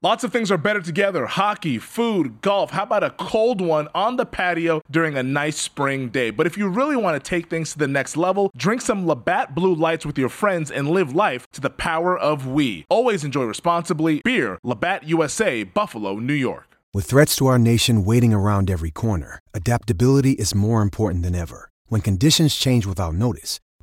Lots of things are better together hockey, food, golf. How about a cold one on the patio during a nice spring day? But if you really want to take things to the next level, drink some Labatt Blue Lights with your friends and live life to the power of we. Always enjoy responsibly. Beer, Labatt USA, Buffalo, New York. With threats to our nation waiting around every corner, adaptability is more important than ever. When conditions change without notice,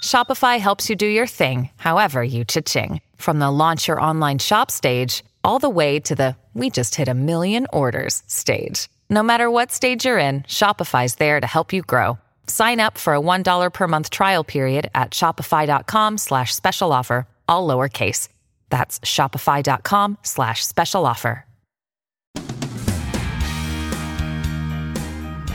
Shopify helps you do your thing, however you cha-ching. From the launch your online shop stage, all the way to the we just hit a million orders stage. No matter what stage you're in, Shopify's there to help you grow. Sign up for a $1 per month trial period at shopify.com slash special offer, all lowercase. That's shopify.com slash special offer.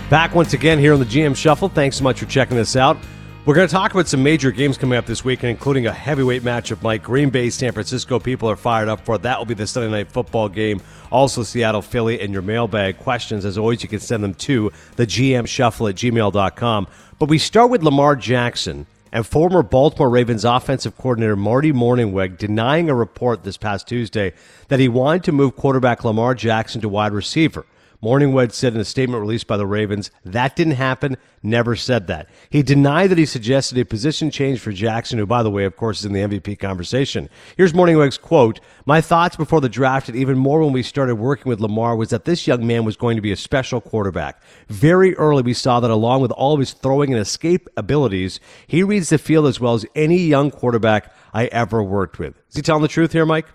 Back once again here on the GM Shuffle. Thanks so much for checking this out. We're going to talk about some major games coming up this weekend, including a heavyweight matchup. Mike Green Bay, San Francisco. People are fired up for. That will be the Sunday night football game. Also, Seattle, Philly, and your mailbag questions. As always, you can send them to the GM Shuffle at gmail.com. But we start with Lamar Jackson and former Baltimore Ravens offensive coordinator Marty Mornhinweg denying a report this past Tuesday that he wanted to move quarterback Lamar Jackson to wide receiver. Mornhinweg said in a statement released by the Ravens, that didn't happen, never said that. He denied that he suggested a position change for Jackson, who, by the way, of course, is in the MVP conversation. Here's Mornhinweg's quote My thoughts before the draft, and even more when we started working with Lamar, was that this young man was going to be a special quarterback. Very early, we saw that along with all of his throwing and escape abilities, he reads the field as well as any young quarterback I ever worked with. Is he telling the truth here, Mike?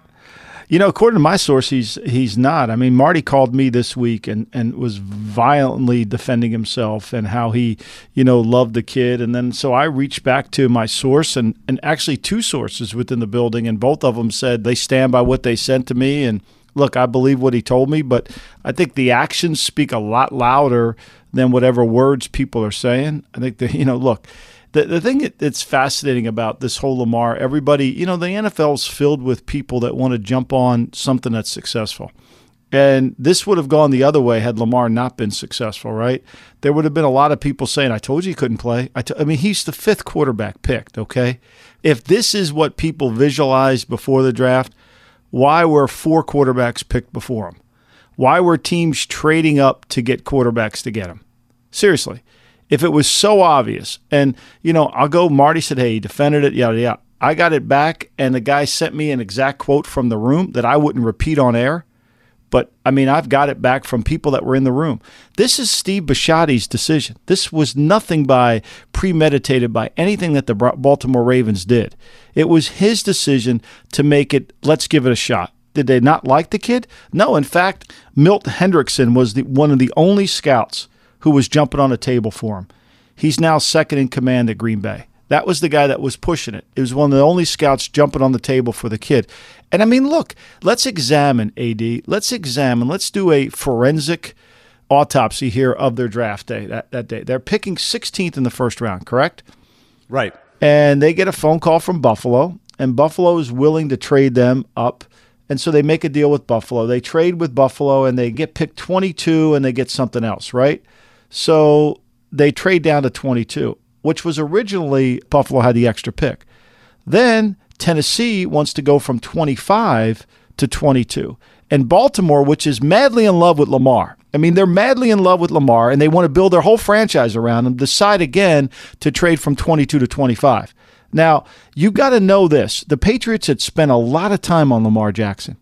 You know, according to my source, he's he's not. I mean, Marty called me this week and, and was violently defending himself and how he, you know, loved the kid. And then so I reached back to my source and, and actually two sources within the building, and both of them said they stand by what they sent to me. And look, I believe what he told me, but I think the actions speak a lot louder than whatever words people are saying. I think that, you know, look, the, the thing that's fascinating about this whole Lamar, everybody, you know, the NFL's filled with people that want to jump on something that's successful. And this would have gone the other way had Lamar not been successful, right? There would have been a lot of people saying, I told you he couldn't play. I, t- I mean, he's the fifth quarterback picked, okay? If this is what people visualized before the draft, why were four quarterbacks picked before him? Why were teams trading up to get quarterbacks to get him? Seriously. If it was so obvious, and, you know, I'll go, Marty said, hey, he defended it, yada, yada. I got it back, and the guy sent me an exact quote from the room that I wouldn't repeat on air. But I mean, I've got it back from people that were in the room. This is Steve Bisciotti's decision. This was nothing by premeditated by anything that the Baltimore Ravens did. It was his decision to make it. Let's give it a shot. Did they not like the kid? No. In fact, Milt Hendrickson was the, one of the only scouts who was jumping on a table for him. He's now second in command at Green Bay. That was the guy that was pushing it. It was one of the only scouts jumping on the table for the kid. And I mean, look, let's examine AD. Let's examine, let's do a forensic autopsy here of their draft day that, that day. They're picking 16th in the first round, correct? Right. And they get a phone call from Buffalo, and Buffalo is willing to trade them up. And so they make a deal with Buffalo. They trade with Buffalo and they get picked 22 and they get something else, right? So they trade down to 22, which was originally Buffalo had the extra pick. Then Tennessee wants to go from 25 to 22. And Baltimore, which is madly in love with Lamar, I mean, they're madly in love with Lamar and they want to build their whole franchise around him, decide again to trade from 22 to 25. Now, you got to know this. The Patriots had spent a lot of time on Lamar Jackson.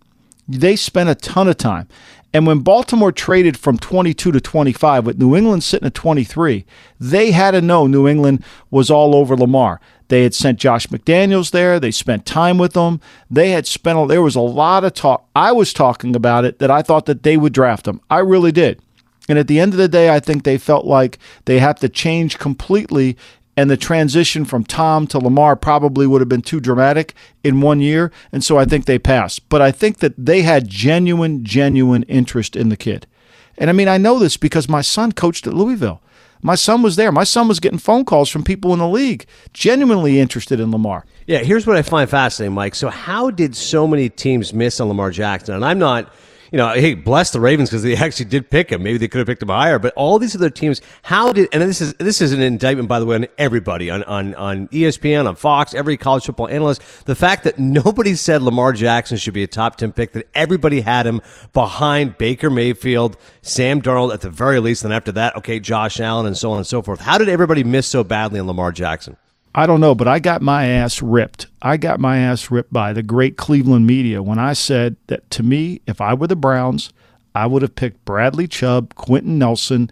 They spent a ton of time. And when Baltimore traded from 22 to 25, with New England sitting at 23, they had to know New England was all over Lamar. They had sent Josh McDaniels there. They spent time with him. They had spent, there was a lot of talk. I was talking about it that I thought that they would draft him. I really did. And at the end of the day, I think they felt like they have to change completely and the transition from Tom to Lamar probably would have been too dramatic in one year, and so I think they passed. But I think that they had genuine, genuine interest in the kid. And I mean, I know this because my son coached at Louisville. My son was there. My son was getting phone calls from people in the league genuinely interested in Lamar. Yeah, here's what I find fascinating, Mike. So, how did so many teams miss on Lamar Jackson? And I'm not you know, hey, bless the Ravens because they actually did pick him. Maybe they could have picked him higher, but all these other teams, how did? And this is this is an indictment, by the way, on everybody on on on ESPN, on Fox, every college football analyst. The fact that nobody said Lamar Jackson should be a top ten pick, that everybody had him behind Baker Mayfield, Sam Darnold at the very least, and after that, okay, Josh Allen, and so on and so forth. How did everybody miss so badly on Lamar Jackson? I don't know, but I got my ass ripped. I got my ass ripped by the great Cleveland media when I said that to me, if I were the Browns, I would have picked Bradley Chubb, Quenton Nelson,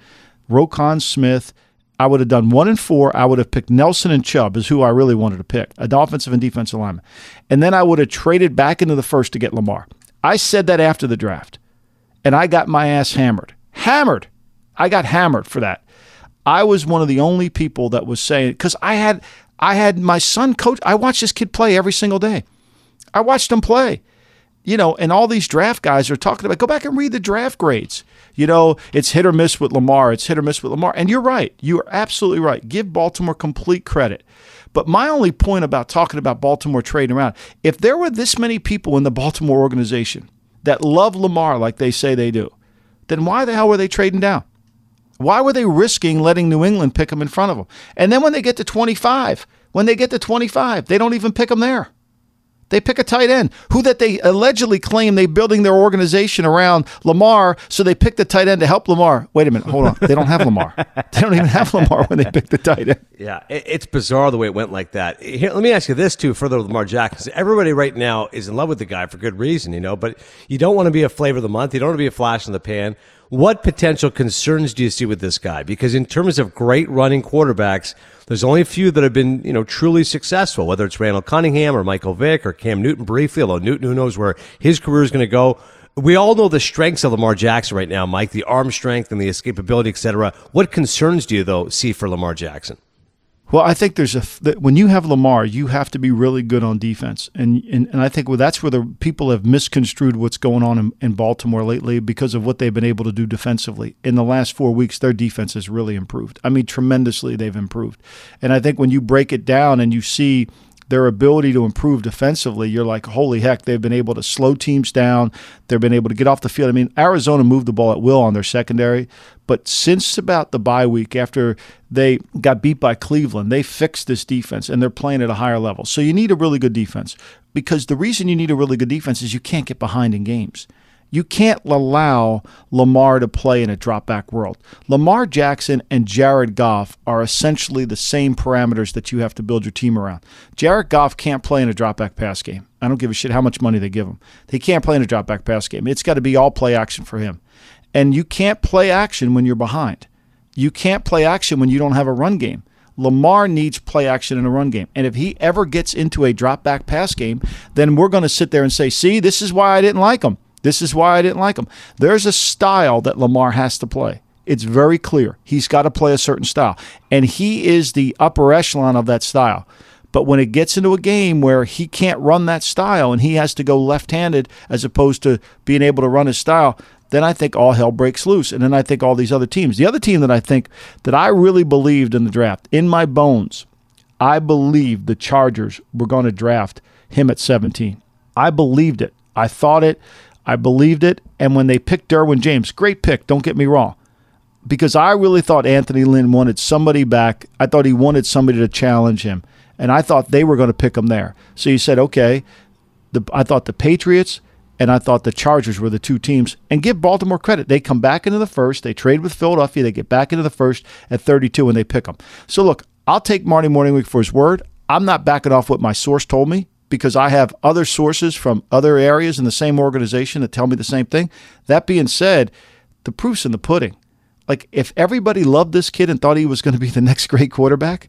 Roquan Smith. I would have done one and four. I would have picked Nelson and Chubb is who I really wanted to pick, an offensive and defensive lineman. And then I would have traded back into the first to get Lamar. I said that after the draft, and I got my ass hammered. Hammered. I got hammered for that. I was one of the only people that was saying because I had I had my son coach. I watched this kid play every single day. I watched him play. You know, and all these draft guys are talking about go back and read the draft grades. You know, it's hit or miss with Lamar. It's hit or miss with Lamar. And you're right. You are absolutely right. Give Baltimore complete credit. But my only point about talking about Baltimore trading around, if there were this many people in the Baltimore organization that love Lamar like they say they do, then why the hell were they trading down? Why were they risking letting New England pick them in front of them? And then when they get to 25, when they get to 25, they don't even pick them there. They pick a tight end who that they allegedly claim they're building their organization around Lamar, so they pick the tight end to help Lamar. Wait a minute, hold on. They don't have Lamar. They don't even have Lamar when they pick the tight end. Yeah, it's bizarre the way it went like that. Here, let me ask you this too, further with Lamar Jackson. Everybody right now is in love with the guy for good reason, you know, but you don't want to be a flavor of the month. You don't want to be a flash in the pan. What potential concerns do you see with this guy? Because in terms of great running quarterbacks, there's only a few that have been, you know, truly successful, whether it's Randall Cunningham or Michael Vick or Cam Newton briefly, although Newton, who knows where his career is going to go. We all know the strengths of Lamar Jackson right now, Mike, the arm strength and the escapability, et cetera. What concerns do you, though, see for Lamar Jackson? Well, I think there's a that when you have Lamar, you have to be really good on defense, and and, and I think well, that's where the people have misconstrued what's going on in, in Baltimore lately because of what they've been able to do defensively. In the last four weeks, their defense has really improved. I mean, tremendously, they've improved, and I think when you break it down and you see their ability to improve defensively, you're like, holy heck, they've been able to slow teams down. They've been able to get off the field. I mean, Arizona moved the ball at will on their secondary, but since about the bye week, after they got beat by Cleveland, they fixed this defense and they're playing at a higher level. So you need a really good defense because the reason you need a really good defense is you can't get behind in games. You can't allow Lamar to play in a drop back world. Lamar Jackson and Jared Goff are essentially the same parameters that you have to build your team around. Jared Goff can't play in a drop back pass game. I don't give a shit how much money they give him. He can't play in a drop back pass game. It's got to be all play action for him. And you can't play action when you're behind. You can't play action when you don't have a run game. Lamar needs play action in a run game. And if he ever gets into a drop back pass game, then we're going to sit there and say, see, this is why I didn't like him. This is why I didn't like him. There's a style that Lamar has to play. It's very clear. He's got to play a certain style. And he is the upper echelon of that style. But when it gets into a game where he can't run that style and he has to go left handed as opposed to being able to run his style, then I think all hell breaks loose. And then I think all these other teams. The other team that I think that I really believed in the draft, in my bones, I believed the Chargers were going to draft him at 17. I believed it. I thought it. I believed it. And when they picked Derwin James, great pick, don't get me wrong. Because I really thought Anthony Lynn wanted somebody back. I thought he wanted somebody to challenge him. And I thought they were going to pick him there. So you said, okay, the, I thought the Patriots and I thought the Chargers were the two teams. And give Baltimore credit. They come back into the first. They trade with Philadelphia. They get back into the first at 32 and they pick them. So look, I'll take Marty Mornhinweg for his word. I'm not backing off what my source told me. Because I have other sources from other areas in the same organization that tell me the same thing. That being said, the proof's in the pudding. Like, if everybody loved this kid and thought he was going to be the next great quarterback,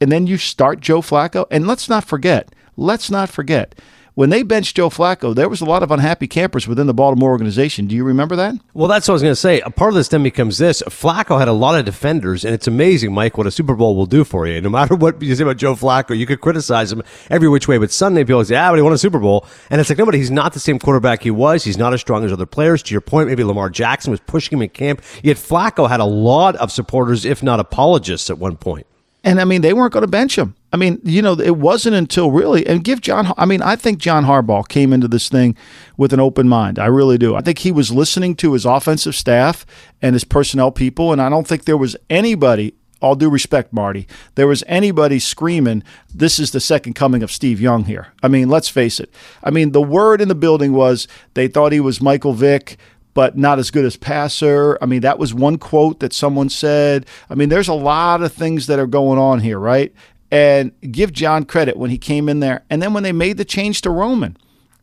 and then you start Joe Flacco, and let's not forget, let's not forget, when they benched Joe Flacco, there was a lot of unhappy campers within the Baltimore organization. Do you remember that? Well, that's what I was going to say. A part of this then becomes this: Flacco had a lot of defenders, and it's amazing, Mike, what a Super Bowl will do for you. No matter what you say about Joe Flacco, you could criticize him every which way, but Sunday people say, "Ah, but he won a Super Bowl," and it's like, nobody, he's not the same quarterback he was. He's not as strong as other players. To your point, maybe Lamar Jackson was pushing him in camp. Yet Flacco had a lot of supporters, if not apologists, at one point. And I mean, they weren't going to bench him. I mean, you know, it wasn't until really, and give John, I mean, I think John Harbaugh came into this thing with an open mind. I really do. I think he was listening to his offensive staff and his personnel people, and I don't think there was anybody all due respect, Marty, there was anybody screaming, this is the second coming of Steve Young here. I mean, let's face it. I mean, the word in the building was they thought he was Michael Vick but not as good as passer. I mean, that was one quote that someone said. I mean, there's a lot of things that are going on here, right? And give John credit when he came in there. And then when they made the change to Roman.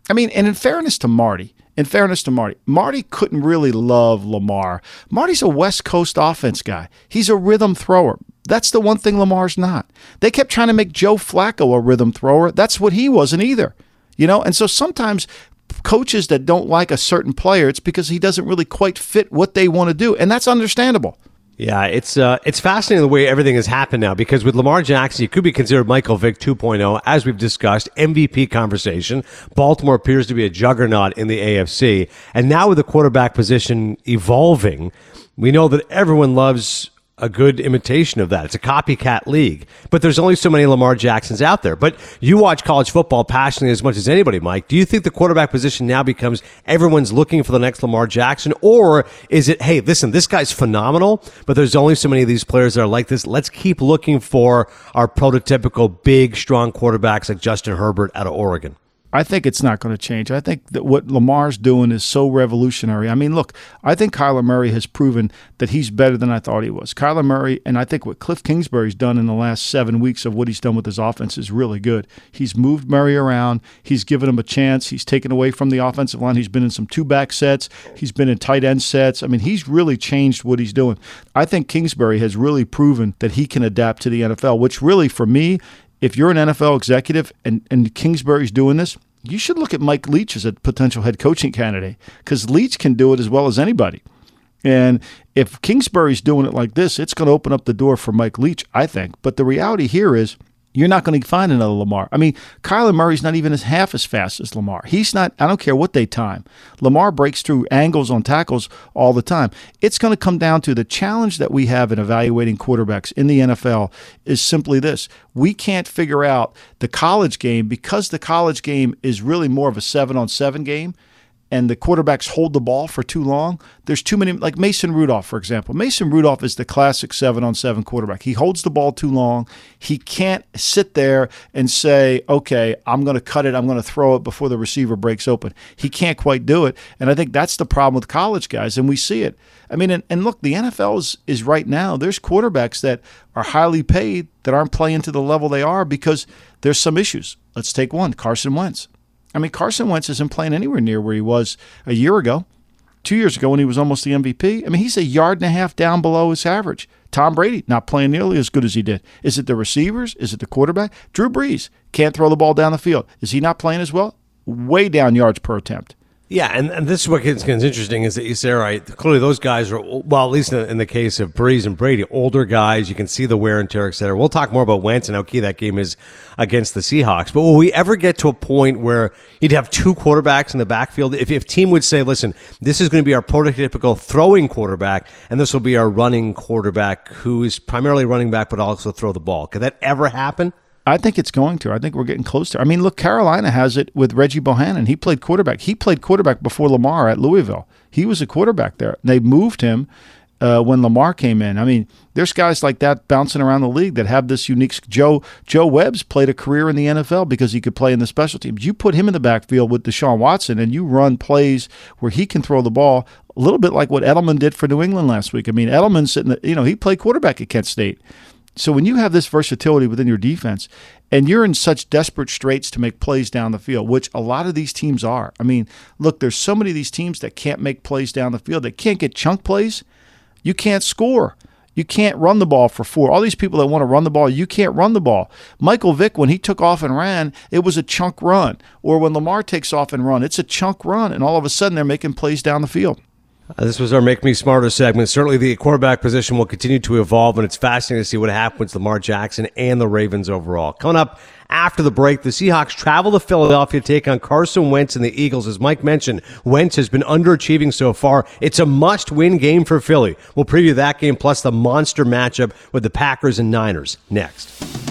I mean, and in fairness to Marty, in fairness to Marty, Marty couldn't really love Lamar. Marty's a West Coast offense guy. He's a rhythm thrower. That's the one thing Lamar's not. They kept trying to make Joe Flacco a rhythm thrower. That's what he wasn't either. You know, and so sometimes coaches that don't like a certain player, it's because he doesn't really quite fit what they want to do, and that's understandable. Yeah, it's uh, it's fascinating the way everything has happened now because with Lamar Jackson, he could be considered Michael Vick 2.0, as we've discussed, MVP conversation. Baltimore appears to be a juggernaut in the AFC, and now with the quarterback position evolving, we know that everyone loves a good imitation of that. It's a copycat league, but there's only so many Lamar Jacksons out there. But you watch college football passionately as much as anybody, Mike. Do you think the quarterback position now becomes everyone's looking for the next Lamar Jackson, or is it, hey, listen, this guy's phenomenal, but there's only so many of these players that are like this. Let's keep looking for our prototypical big, strong quarterbacks like Justin Herbert out of Oregon. I think it's not going to change. I think that what Lamar's doing is so revolutionary. I mean, look, I think Kyler Murray has proven that he's better than I thought he was. Kyler Murray, and I think what Cliff Kingsbury's done in the last seven weeks of what he's done with his offense is really good. He's moved Murray around. He's given him a chance. He's taken away from the offensive line. He's been in some two back sets. He's been in tight end sets. I mean, he's really changed what he's doing. I think Kingsbury has really proven that he can adapt to the NFL, which really, for me, if you're an NFL executive and, and Kingsbury's doing this, you should look at Mike Leach as a potential head coaching candidate because Leach can do it as well as anybody. And if Kingsbury's doing it like this, it's going to open up the door for Mike Leach, I think. But the reality here is you're not going to find another Lamar. I mean, Kyler Murray's not even as half as fast as Lamar. He's not, I don't care what they time. Lamar breaks through angles on tackles all the time. It's going to come down to the challenge that we have in evaluating quarterbacks in the NFL is simply this. We can't figure out the college game because the college game is really more of a seven on seven game and the quarterbacks hold the ball for too long, there's too many, like Mason Rudolph, for example. Mason Rudolph is the classic seven on seven quarterback. He holds the ball too long. He can't sit there and say, okay, I'm going to cut it, I'm going to throw it before the receiver breaks open. He can't quite do it. And I think that's the problem with college guys, and we see it. I mean, and, and look, the NFL is, is right now, there's quarterbacks that are highly paid that aren't playing to the level they are because there's some issues. Let's take one Carson Wentz. I mean, Carson Wentz isn't playing anywhere near where he was a year ago, two years ago when he was almost the MVP. I mean, he's a yard and a half down below his average. Tom Brady not playing nearly as good as he did. Is it the receivers? Is it the quarterback? Drew Brees can't throw the ball down the field. Is he not playing as well? Way down yards per attempt. Yeah, and, and this is what gets, gets interesting is that you say, all right, clearly those guys are, well, at least in, in the case of Brees and Brady, older guys. You can see the wear and tear, et cetera. We'll talk more about Wentz and how key that game is against the Seahawks. But will we ever get to a point where you'd have two quarterbacks in the backfield? If, if team would say, listen, this is going to be our prototypical throwing quarterback, and this will be our running quarterback who is primarily running back but also throw the ball. Could that ever happen? I think it's going to. I think we're getting close to. I mean, look, Carolina has it with Reggie Bonnafon. He played quarterback. He played quarterback before Lamar at Louisville. He was a quarterback there. They moved him uh, when Lamar came in. I mean, there's guys like that bouncing around the league that have this unique. Joe Joe Webb's played a career in the NFL because he could play in the special teams. You put him in the backfield with Deshaun Watson, and you run plays where he can throw the ball a little bit like what Edelman did for New England last week. I mean, Edelman sitting, you know, he played quarterback at Kent State. So when you have this versatility within your defense and you're in such desperate straits to make plays down the field, which a lot of these teams are. I mean, look, there's so many of these teams that can't make plays down the field. They can't get chunk plays. You can't score. You can't run the ball for four. All these people that want to run the ball, you can't run the ball. Michael Vick, when he took off and ran, it was a chunk run. Or when Lamar takes off and run, it's a chunk run. And all of a sudden, they're making plays down the field. Uh, this was our Make Me Smarter segment. Certainly, the quarterback position will continue to evolve, and it's fascinating to see what happens with Lamar Jackson and the Ravens overall. Coming up after the break, the Seahawks travel to Philadelphia to take on Carson Wentz and the Eagles. As Mike mentioned, Wentz has been underachieving so far. It's a must win game for Philly. We'll preview that game plus the monster matchup with the Packers and Niners next.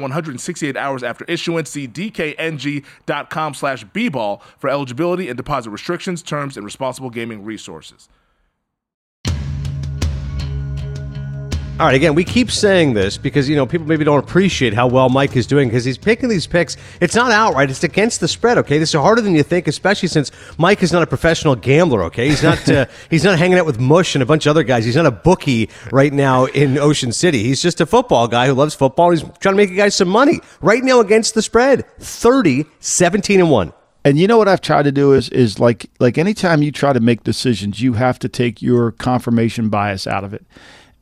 168 hours after issuance. See dkng.com slash bball for eligibility and deposit restrictions, terms, and responsible gaming resources. All right, again, we keep saying this because, you know, people maybe don't appreciate how well Mike is doing because he's picking these picks. It's not outright, it's against the spread, okay? This is harder than you think, especially since Mike is not a professional gambler, okay? He's not uh, he's not hanging out with Mush and a bunch of other guys. He's not a bookie right now in Ocean City. He's just a football guy who loves football. He's trying to make you guys some money. Right now against the spread, 30, 17 and 1. And you know what I've tried to do is is like like anytime you try to make decisions, you have to take your confirmation bias out of it.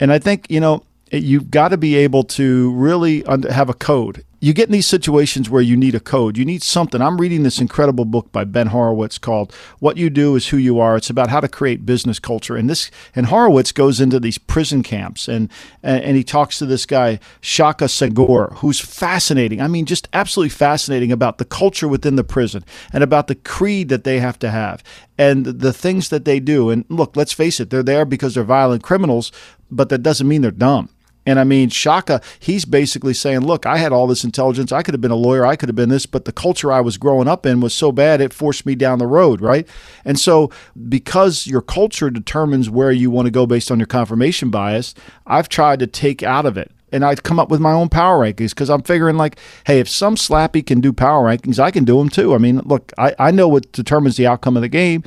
And I think, you know, you've got to be able to really have a code. You get in these situations where you need a code. You need something. I'm reading this incredible book by Ben Horowitz called "What You Do Is Who You Are." It's about how to create business culture. And this and Horowitz goes into these prison camps and and he talks to this guy Shaka Senghor, who's fascinating. I mean, just absolutely fascinating about the culture within the prison and about the creed that they have to have and the things that they do. And look, let's face it, they're there because they're violent criminals, but that doesn't mean they're dumb. And I mean, Shaka, he's basically saying, look, I had all this intelligence. I could have been a lawyer. I could have been this, but the culture I was growing up in was so bad, it forced me down the road, right? And so, because your culture determines where you want to go based on your confirmation bias, I've tried to take out of it. And I'd come up with my own power rankings because I'm figuring, like, hey, if some slappy can do power rankings, I can do them too. I mean, look, I, I know what determines the outcome of the game.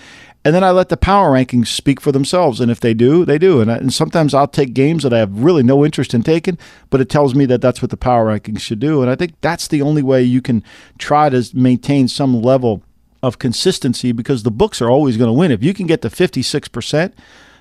And then I let the power rankings speak for themselves. And if they do, they do. And, I, and sometimes I'll take games that I have really no interest in taking, but it tells me that that's what the power rankings should do. And I think that's the only way you can try to maintain some level of consistency because the books are always going to win. If you can get to 56%,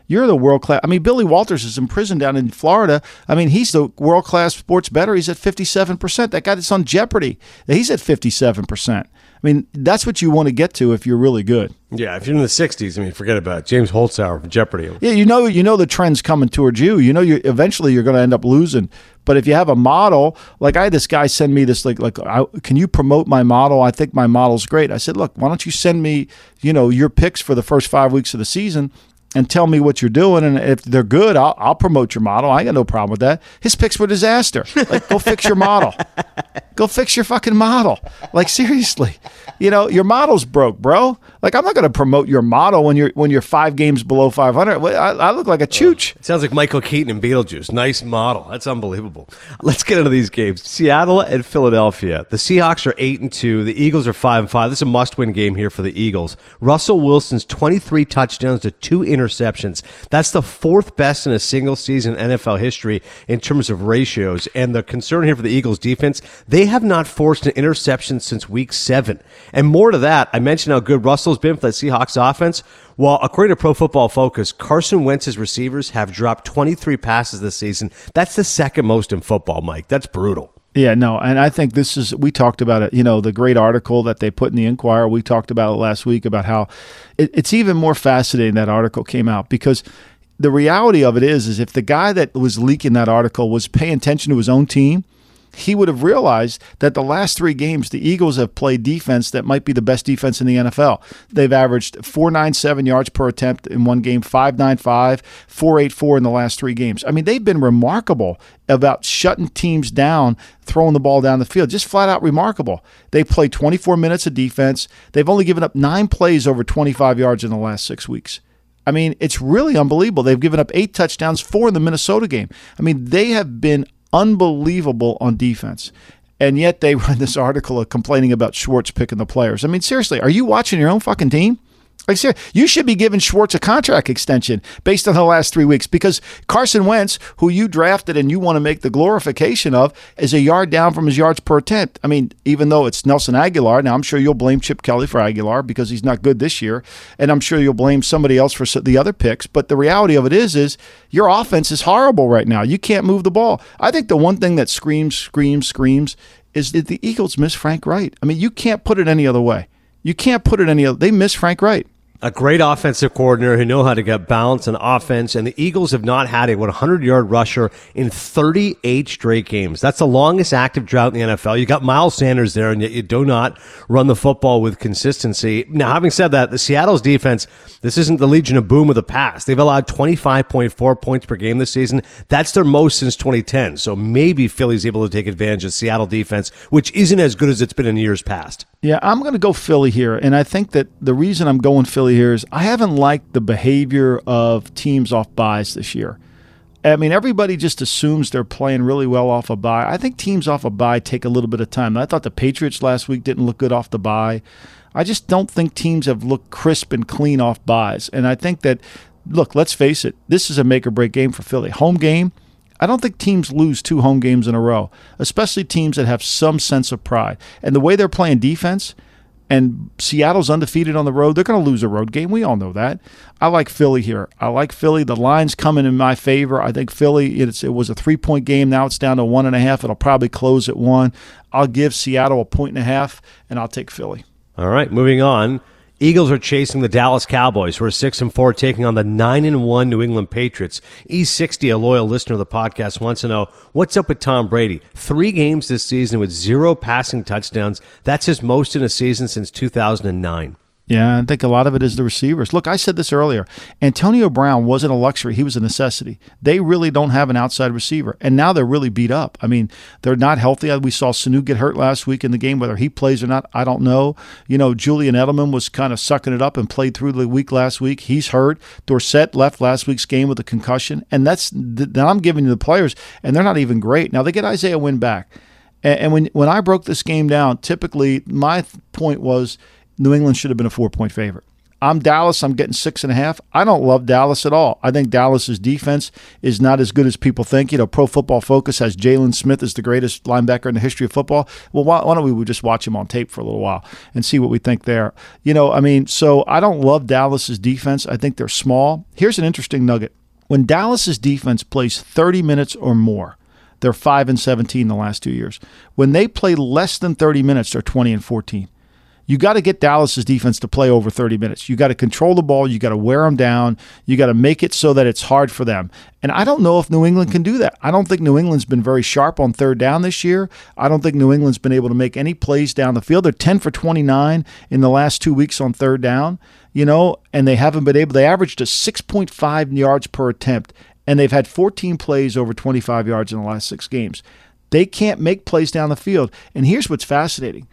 you're the world class. I mean, Billy Walters is in prison down in Florida. I mean, he's the world class sports better. He's at 57%. That guy that's on Jeopardy, he's at 57%. I mean, that's what you want to get to if you're really good. Yeah, if you're in the '60s, I mean, forget about it. James Holzhauer from Jeopardy. Yeah, you know, you know the trend's coming towards you. You know, you eventually you're going to end up losing. But if you have a model, like I had this guy send me this, like, like, I, can you promote my model? I think my model's great. I said, look, why don't you send me, you know, your picks for the first five weeks of the season, and tell me what you're doing. And if they're good, I'll, I'll promote your model. I got no problem with that. His picks were disaster. Like, go fix your model. Go fix your fucking model. Like seriously, you know your model's broke, bro. Like I'm not going to promote your model when you're when you're five games below 500. I, I look like a chooch. It sounds like Michael Keaton and Beetlejuice. Nice model. That's unbelievable. Let's get into these games. Seattle and Philadelphia. The Seahawks are eight and two. The Eagles are five and five. This is a must-win game here for the Eagles. Russell Wilson's 23 touchdowns to two interceptions interceptions. That's the fourth best in a single season NFL history in terms of ratios. And the concern here for the Eagles defense, they have not forced an interception since week seven. And more to that, I mentioned how good Russell's been for the Seahawks offense. Well, according to Pro Football Focus, Carson Wentz's receivers have dropped 23 passes this season. That's the second most in football, Mike. That's brutal. Yeah, no, and I think this is we talked about it. You know, the great article that they put in the Inquirer. We talked about it last week about how it, it's even more fascinating that article came out because the reality of it is, is if the guy that was leaking that article was paying attention to his own team he would have realized that the last three games, the Eagles have played defense that might be the best defense in the NFL. They've averaged 497 yards per attempt in one game, 595, 484 in the last three games. I mean, they've been remarkable about shutting teams down, throwing the ball down the field. Just flat out remarkable. They played 24 minutes of defense. They've only given up nine plays over 25 yards in the last six weeks. I mean, it's really unbelievable. They've given up eight touchdowns, four in the Minnesota game. I mean, they have been unbelievable on defense. And yet they run this article of complaining about Schwartz picking the players. I mean, seriously, are you watching your own fucking team? Like, you should be giving Schwartz a contract extension based on the last three weeks because Carson Wentz, who you drafted and you want to make the glorification of, is a yard down from his yards per attempt. I mean, even though it's Nelson Agholor, now I'm sure you'll blame Chip Kelly for Agholor because he's not good this year, and I'm sure you'll blame somebody else for the other picks. But the reality of it is, is your offense is horrible right now. You can't move the ball. I think the one thing that screams, screams, screams is that the Eagles miss Frank Reich. I mean, you can't put it any other way. You can't put it any other. They miss Frank Reich a great offensive coordinator who know how to get balance and offense. And the Eagles have not had a 100 yard rusher in 38 straight games. That's the longest active drought in the NFL. You got Miles Sanders there, and yet you do not run the football with consistency. Now, having said that, the Seattle's defense, this isn't the Legion of Boom of the past. They've allowed 25.4 points per game this season. That's their most since 2010. So maybe Philly's able to take advantage of Seattle defense, which isn't as good as it's been in years past. Yeah, I'm going to go Philly here. And I think that the reason I'm going Philly here is I haven't liked the behavior of teams off byes this year. I mean, everybody just assumes they're playing really well off a bye. I think teams off a bye take a little bit of time. I thought the Patriots last week didn't look good off the bye. I just don't think teams have looked crisp and clean off byes. And I think that, look, let's face it, this is a make or break game for Philly. Home game, I don't think teams lose two home games in a row, especially teams that have some sense of pride. And the way they're playing defense, and Seattle's undefeated on the road, they're going to lose a road game. We all know that. I like Philly here. I like Philly. The line's coming in my favor. I think Philly, it was a three point game. Now it's down to one and a half. It'll probably close at one. I'll give Seattle a point and a half, and I'll take Philly. All right, moving on. Eagles are chasing the Dallas Cowboys, who are six and four, taking on the nine and one New England Patriots. E60, a loyal listener of the podcast, wants to know what's up with Tom Brady. Three games this season with zero passing touchdowns. That's his most in a season since 2009. Yeah, I think a lot of it is the receivers. Look, I said this earlier. Antonio Brown wasn't a luxury, he was a necessity. They really don't have an outside receiver. And now they're really beat up. I mean, they're not healthy. We saw Sanu get hurt last week in the game. Whether he plays or not, I don't know. You know, Julian Edelman was kind of sucking it up and played through the week last week. He's hurt. Dorsett left last week's game with a concussion. And that's that I'm giving you the players, and they're not even great. Now they get Isaiah Wynn back. And when when I broke this game down, typically my point was – New England should have been a four point favorite. I'm Dallas. I'm getting six and a half. I don't love Dallas at all. I think Dallas's defense is not as good as people think. You know, Pro Football Focus has Jaylon Smith as the greatest linebacker in the history of football. Well, why, why, don't we just watch him on tape for a little while and see what we think there? You know, I mean, so I don't love Dallas's defense. I think they're small. Here's an interesting nugget: when Dallas's defense plays 30 minutes or more, they're five and 17 the last two years. When they play less than 30 minutes, they're 20 and 14 you got to get Dallas's defense to play over 30 minutes. You got to control the ball. You got to wear them down. You got to make it so that it's hard for them. And I don't know if New England can do that. I don't think New England's been very sharp on third down this year. I don't think New England's been able to make any plays down the field. They're 10 for 29 in the last two weeks on third down, you know, and they haven't been able, they averaged a 6.5 yards per attempt, and they've had 14 plays over 25 yards in the last six games. They can't make plays down the field. And here's what's fascinating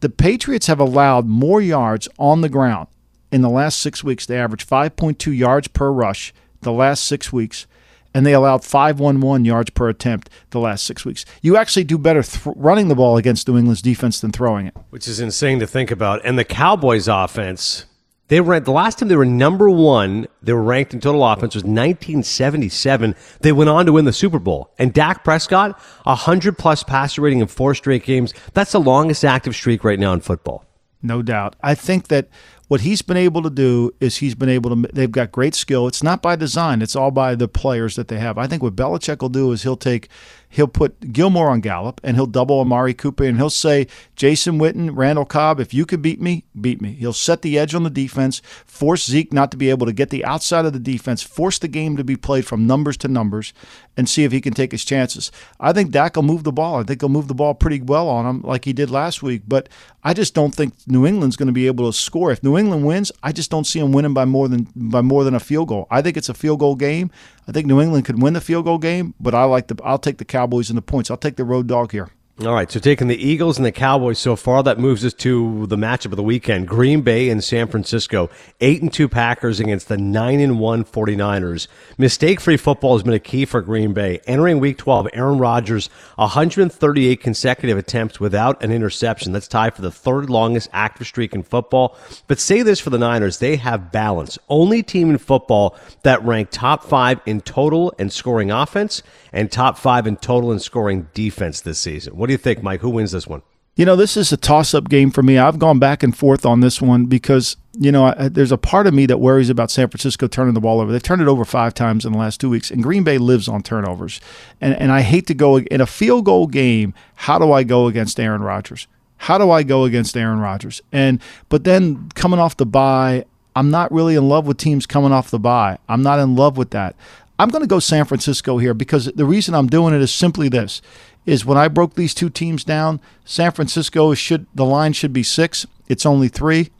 the Patriots have allowed more yards on the ground in the last six weeks. They averaged 5.2 yards per rush the last six weeks, and they allowed 511 yards per attempt the last six weeks. You actually do better th- running the ball against New England's defense than throwing it. Which is insane to think about. And the Cowboys' offense They were the last time they were number one. They were ranked in total offense was 1977. They went on to win the Super Bowl. And Dak Prescott, hundred plus passer rating in four straight games. That's the longest active streak right now in football. No doubt. I think that what he's been able to do is he's been able to. They've got great skill. It's not by design. It's all by the players that they have. I think what Belichick will do is he'll take he'll put Gilmore on Gallup and he'll double Amari Cooper and he'll say, Jason Witten, Randall Cobb, if you could beat me, beat me. He'll set the edge on the defense, force Zeke not to be able to get the outside of the defense, force the game to be played from numbers to numbers, and see if he can take his chances. I think Dak will move the ball. I think he'll move the ball pretty well on him like he did last week, but I just don't think New England's going to be able to score. If New England wins, I just don't see them winning by more than by more than a field goal. I think it's a field goal game. I think New England could win the field goal game, but I like the I'll take the Cowboys and the points. I'll take the road dog here. All right, so taking the Eagles and the Cowboys so far, that moves us to the matchup of the weekend. Green Bay and San Francisco. 8 and 2 Packers against the 9 and 1 49ers. Mistake-free football has been a key for Green Bay. Entering week 12, Aaron Rodgers 138 consecutive attempts without an interception. That's tied for the third longest active streak in football. But say this for the Niners, they have balance. Only team in football that ranked top 5 in total and scoring offense and top 5 in total and scoring defense this season. What do you think, Mike? Who wins this one? You know, this is a toss up game for me. I've gone back and forth on this one because, you know, I, there's a part of me that worries about San Francisco turning the ball over. They've turned it over five times in the last two weeks, and Green Bay lives on turnovers. And, and I hate to go in a field goal game. How do I go against Aaron Rodgers? How do I go against Aaron Rodgers? And, but then coming off the bye, I'm not really in love with teams coming off the bye. I'm not in love with that. I'm going to go San Francisco here because the reason I'm doing it is simply this is when I broke these two teams down, San Francisco should the line should be 6, it's only 3.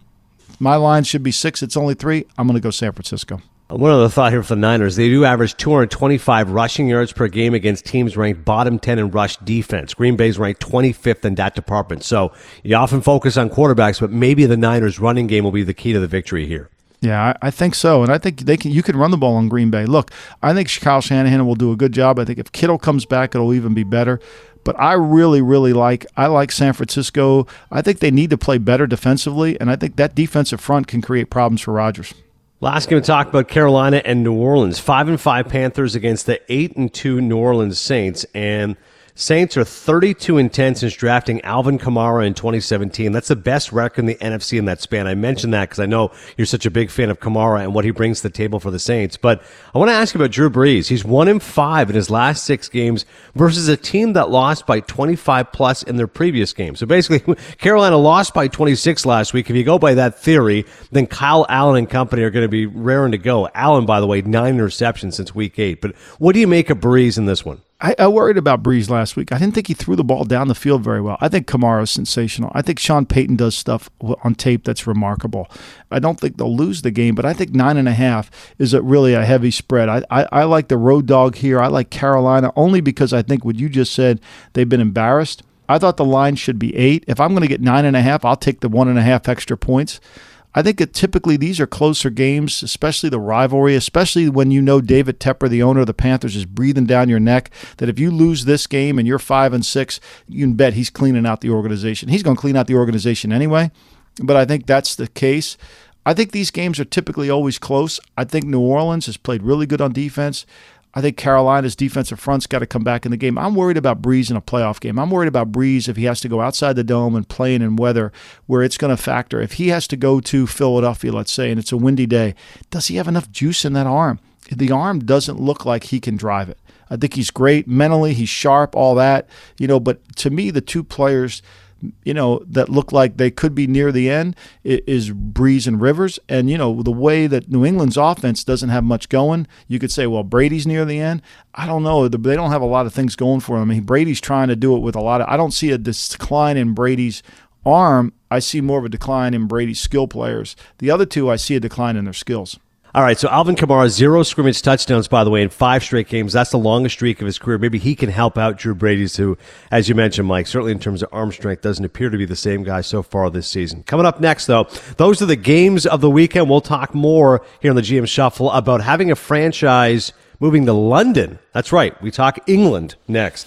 My line should be 6, it's only 3. I'm going to go San Francisco. One other thought here for the Niners. They do average 225 rushing yards per game against teams ranked bottom 10 in rush defense. Green Bay's ranked 25th in that department. So you often focus on quarterbacks, but maybe the Niners running game will be the key to the victory here. Yeah, I, I, think so, and I think they can. You can run the ball on Green Bay. Look, I think Kyle Shanahan will do a good job. I think if Kittle comes back, it'll even be better. But I really, really like. I like San Francisco. I think they need to play better defensively, and I think that defensive front can create problems for Rodgers. Last game to talk about Carolina and New Orleans. Five and five Panthers against the eight and two New Orleans Saints, and Saints are 32 and 10 since drafting Alvin Kamara in 2017. That's the best record in the NFC in that span. I mentioned that because I know you're such a big fan of Kamara and what he brings to the table for the Saints. But I want to ask you about Drew Brees. He's one in five in his last six games versus a team that lost by 25 plus in their previous game. So basically, Carolina lost by 26 last week. If you go by that theory, then Kyle Allen and company are going to be raring to go. Allen, by the way, nine interceptions since week eight. But what do you make of Brees in this one? I, I, worried about Brees last week. I didn't think he threw the ball down the field very well. I think Kamara's sensational. I think Sean Payton does stuff on tape that's remarkable. I don't think they'll lose the game, but I think nine and a half is a really a heavy spread. I, I, I like the road dog here. I like Carolina only because I think what you just said, they've been embarrassed. I thought the line should be eight. If I'm going to get nine and a half, I'll take the one and a half extra points. I think that typically these are closer games, especially the rivalry, especially when you know David Tepper, the owner of the Panthers, is breathing down your neck. That if you lose this game and you're five and six, you can bet he's cleaning out the organization. He's going to clean out the organization anyway, but I think that's the case. I think these games are typically always close. I think New Orleans has played really good on defense. I think Carolina's defensive front's got to come back in the game. I'm worried about Brees in a playoff game. I'm worried about Brees if he has to go outside the dome and playing in weather where it's going to factor. If he has to go to Philadelphia, let's say, and it's a windy day, does he have enough juice in that arm? The arm doesn't look like he can drive it. I think he's great mentally, he's sharp, all that, you know, but to me, the two players – you know, that look like they could be near the end is Brees and Rivers. And, you know, the way that New England's offense doesn't have much going, you could say, well, Brady's near the end. I don't know. They don't have a lot of things going for them. I mean, Brady's trying to do it with a lot of, I don't see a decline in Brady's arm. I see more of a decline in Brady's skill players. The other two, I see a decline in their skills. All right, so Alvin Kamara, zero scrimmage touchdowns, by the way, in five straight games. That's the longest streak of his career. Maybe he can help out Drew Brady's, who, as you mentioned, Mike, certainly in terms of arm strength, doesn't appear to be the same guy so far this season. Coming up next, though, those are the games of the weekend. We'll talk more here on the GM Shuffle about having a franchise moving to London. That's right, we talk England next.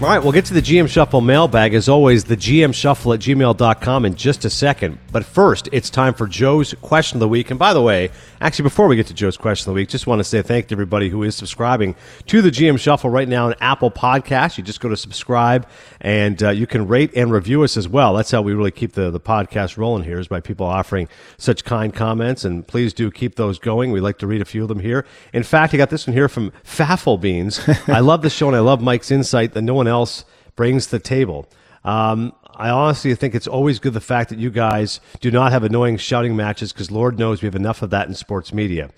All right, we'll get to the GM Shuffle mailbag. As always, the GM Shuffle at gmail.com in just a second. But first, it's time for Joe's question of the week. And by the way, actually, before we get to Joe's question of the week, just want to say thank you to everybody who is subscribing to the GM Shuffle right now on Apple Podcasts. You just go to subscribe and uh, you can rate and review us as well. That's how we really keep the, the podcast rolling here, is by people offering such kind comments. And please do keep those going. We like to read a few of them here. In fact, I got this one here from Faffle Beans. I love the show and I love Mike's insight that no one else brings to the table. Um, I honestly think it's always good the fact that you guys do not have annoying shouting matches because Lord knows we have enough of that in sports media.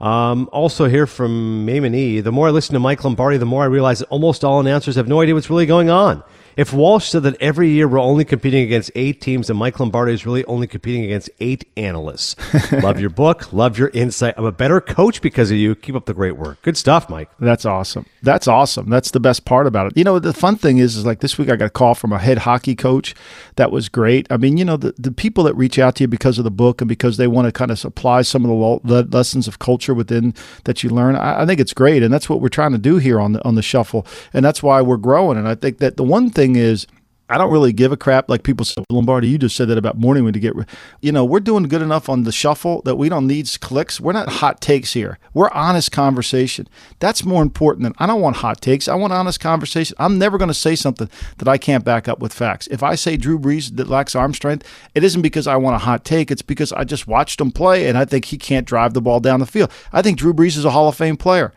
Um, also, here from Mayman E. The more I listen to Mike Lombardi, the more I realize that almost all announcers have no idea what's really going on. If Walsh said that every year we're only competing against eight teams and Mike Lombardi is really only competing against eight analysts. love your book. Love your insight. I'm a better coach because of you. Keep up the great work. Good stuff, Mike. That's awesome. That's awesome. That's the best part about it. You know, the fun thing is, is like this week I got a call from a head hockey coach. That was great. I mean, you know, the, the people that reach out to you because of the book and because they want to kind of apply some of the, lo- the lessons of culture within that you learn, I, I think it's great. And that's what we're trying to do here on the on the shuffle. And that's why we're growing. And I think that the one thing is I don't really give a crap. Like people said, Lombardi, you just said that about morning when to get, you know, we're doing good enough on the shuffle that we don't need clicks. We're not hot takes here. We're honest conversation. That's more important than I don't want hot takes. I want honest conversation. I'm never going to say something that I can't back up with facts. If I say Drew Brees that lacks arm strength, it isn't because I want a hot take. It's because I just watched him play and I think he can't drive the ball down the field. I think Drew Brees is a Hall of Fame player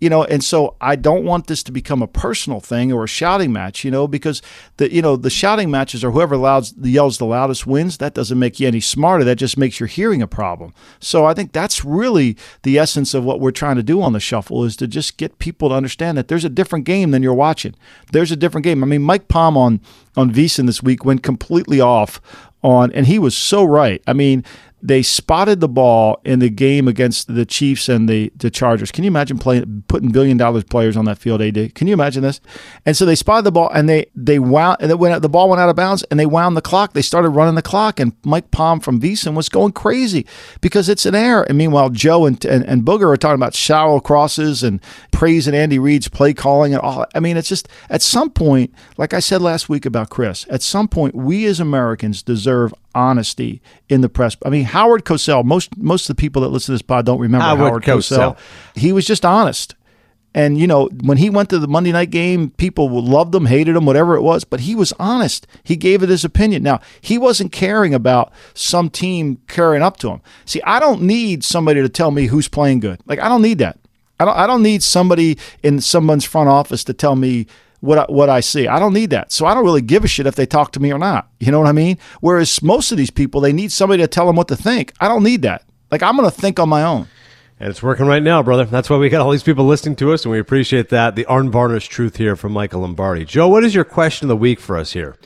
you know and so i don't want this to become a personal thing or a shouting match you know because the you know the shouting matches or whoever louds, yells the loudest wins. That doesn't make you any smarter. That just makes your hearing a problem. So i think that's really the essence of what we're trying to do on the shuffle is to just get people to understand that there's a different game than you're watching. There's a different game. I mean mike palm on on Veasan this week went completely off on and he was so right. I mean they spotted the ball in the game against the Chiefs and the, the Chargers. Can you imagine playing putting billion dollars players on that field? AD, can you imagine this? And so they spotted the ball and they they wound and it went the ball went out of bounds and they wound the clock. They started running the clock and Mike Palm from Veasan was going crazy because it's an error. And meanwhile, Joe and, and and Booger are talking about shallow crosses and praising Andy Reid's play calling and all. I mean, it's just at some point, like I said last week about Chris, at some point we as Americans deserve honesty in the press. I mean, Howard Cosell, most most of the people that listen to this pod don't remember Howard Howard, Cosell. Cosell. He was just honest. And you know, when he went to the Monday night game, people loved him, hated him, whatever it was, but he was honest. He gave it his opinion. Now, he wasn't caring about some team carrying up to him. See, I don't need somebody to tell me who's playing good. Like I don't need that. I don't I don't need somebody in someone's front office to tell me what I, what I see. I don't need that. So I don't really give a shit if they talk to me or not. You know what I mean? Whereas most of these people, they need somebody to tell them what to think. I don't need that. Like I'm going to think on my own. And it's working right now, brother. That's why we got all these people listening to us, and we appreciate that. The unvarnished truth here from Michael Lombardi. Joe, what is your question of the week for us here?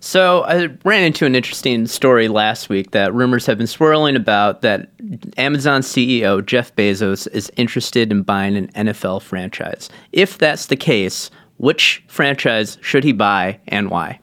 So I ran into an interesting story last week that rumors have been swirling about that Amazon CEO Jeff Bezos is interested in buying an NFL franchise. If that's the case, which franchise should he buy and why?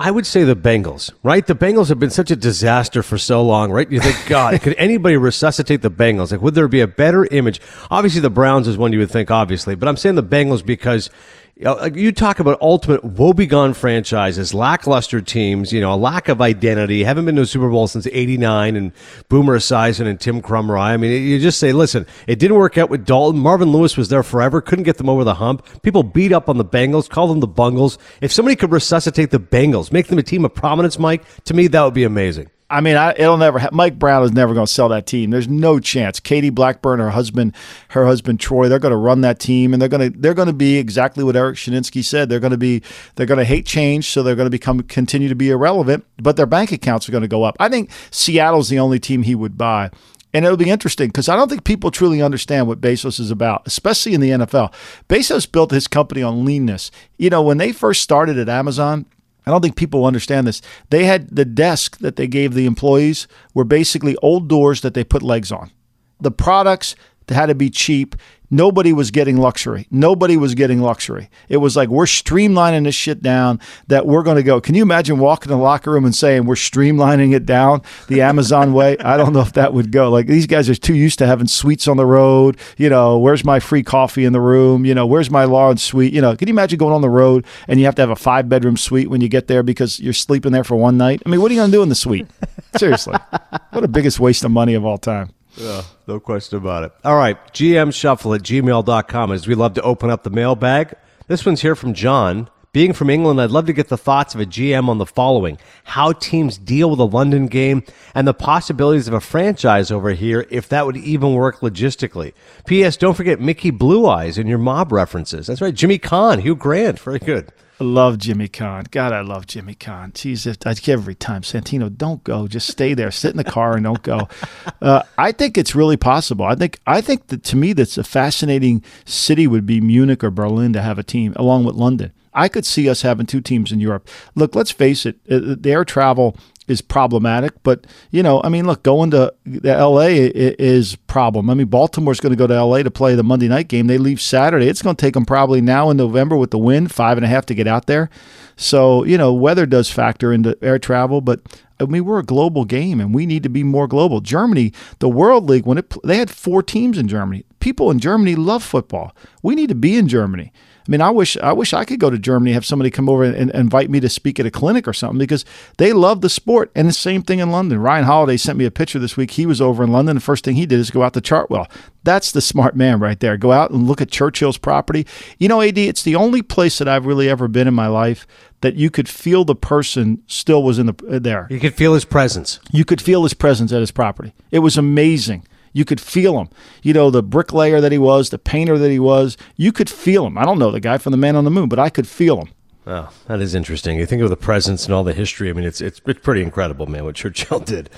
I would say the Bengals, right? The Bengals have been such a disaster for so long, right? You think, God, could anybody resuscitate the Bengals? Like, would there be a better image? Obviously, the Browns is one you would think, obviously, but I'm saying the Bengals because You, know, like you talk about ultimate woebegone franchises, lackluster teams, you know, a lack of identity, haven't been to a Super Bowl since 89 and Boomer Esiason and Tim Krumrie. I mean, you just say, listen, it didn't work out with Dalton. Marvin Lewis was there forever, couldn't get them over the hump. People beat up on the Bengals, call them the Bungles. If somebody could resuscitate the Bengals, make them a team of prominence, Mike, to me, that would be amazing. I mean, I, it'll never. Ha- Mike Brown is never going to sell that team. There's no chance. Katie Blackburn, her husband, her husband Troy, they're going to run that team, and they're going to they're going to be exactly what Eric Shinseki said. They're going to be they're going to hate change, so they're going to become continue to be irrelevant. But their bank accounts are going to go up. I think Seattle's the only team he would buy. And it'll be interesting because I don't think people truly understand what Bezos is about, especially in the NFL. Bezos built his company on leanness. You know, when they first started at Amazon, I don't think people understand this. They had the desk that they gave the employees were basically old doors that they put legs on. The products had to be cheap. Nobody was getting luxury. Nobody was getting luxury. It was like we're streamlining this shit down that we're going to go. Can you imagine walking in the locker room and saying we're streamlining it down the Amazon way? I don't know if that would go. Like these guys are too used to having suites on the road. You know, where's my free coffee in the room? You know, where's my lawn suite? You know, can you imagine going on the road and you have to have a five bedroom suite when you get there because you're sleeping there for one night? I mean, what are you going to do in the suite? Seriously, what a biggest waste of money of all time. Yeah, no question about it. All right, GM Shuffle at gmail.com as we love to open up the mailbag. This one's here from John. Being from England, I'd love to get the thoughts of a GM on the following how teams deal with a London game and the possibilities of a franchise over here if that would even work logistically. P.S. Don't forget Mickey Blue Eyes and your mob references. That's right, Jimmy Caan, Hugh Grant. Very good. Love Jimmy Caan. God, I love Jimmy Caan. Jesus, I every time Santino, don't go. Just stay there. Sit in the car and don't go. Uh, I think it's really possible. I think I think that to me, that's a fascinating city would be Munich or Berlin to have a team along with London. I could see us having two teams in Europe. Look, let's face it, uh, the air travel is problematic. But you know, I mean, look, going to the L.A. is problem. I mean, Baltimore's going to go to L.A. to play the Monday night game. They leave Saturday. It's going to take them probably now in November with the wind, five and a half to get out there. So you know, weather does factor into air travel, but. I mean, we're a global game, and we need to be more global. Germany, the World League, when it they had four teams in Germany. People in Germany love football. We need to be in Germany. I mean, I wish I wish I could go to Germany, have somebody come over and, and, invite me to speak at a clinic or something because they love the sport. And the same thing in London. Ryan Holiday sent me a picture this week. He was over in London. The first thing he did is go out to Chartwell. That's the smart man right there. Go out and look at Churchill's property. You know, AD, it's the only place that I've really ever been in my life that you could feel the person still was in the uh, there. You could feel his presence. You could feel his presence at his property. It was amazing. You could feel him. You know, the bricklayer that he was, the painter that he was, you could feel him. I don't know the guy from the Man on the Moon, but I could feel him. Oh, that is interesting. You think of the presence and all the history. I mean, it's it's, it's pretty incredible, man, what Churchill did.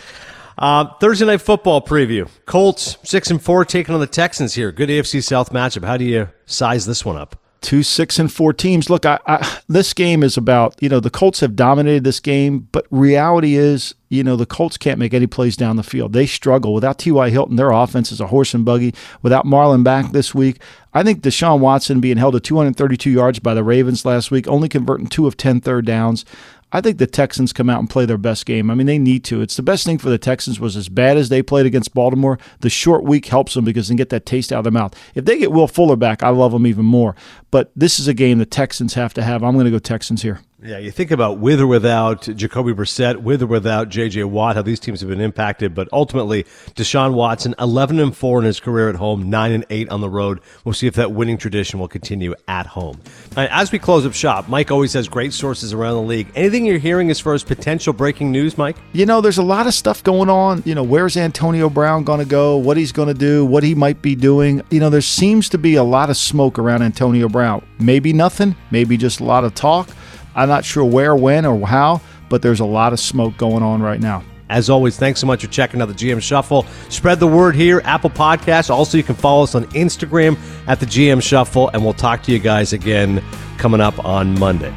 Uh, Thursday night football preview. Colts six and four taking on the Texans here. Good AFC South matchup. How do you size this one up? Two six and four teams. Look, I, I, this game is about you know the Colts have dominated this game, but reality is you know the Colts can't make any plays down the field. They struggle without T.Y. Hilton. Their offense is a horse and buggy. Without Marlon Mack this week, I think Deshaun Watson being held to 232 yards by the Ravens last week, only converting two of 10 third downs. I think the Texans come out and play their best game. I mean, they need to. It's the best thing for the Texans was as bad as they played against Baltimore. The short week helps them because they get that taste out of their mouth. If they get Will Fuller back, I love them even more. But this is a game the Texans have to have. I'm going to go Texans here. Yeah, you think about with or without Jacoby Brissett, with or without J.J. Watt, how these teams have been impacted. But ultimately, Deshaun Watson, 11 and 4 in his career at home, 9 and 8 on the road. We'll see if that winning tradition will continue at home. as we close up shop, Mike always has great sources around the league. Anything you're hearing as far as potential breaking news, Mike? You know, there's a lot of stuff going on. You know, where's Antonio Brown going to go? What he's going to do? What he might be doing? You know, there seems to be a lot of smoke around Antonio Brown. Maybe nothing, maybe just a lot of talk. I'm not sure where, when, or how, but there's a lot of smoke going on right now. As always, thanks so much for checking out the GM Shuffle. Spread the word here, Apple Podcasts. Also, you can follow us on Instagram at the GM Shuffle, and we'll talk to you guys again coming up on Monday.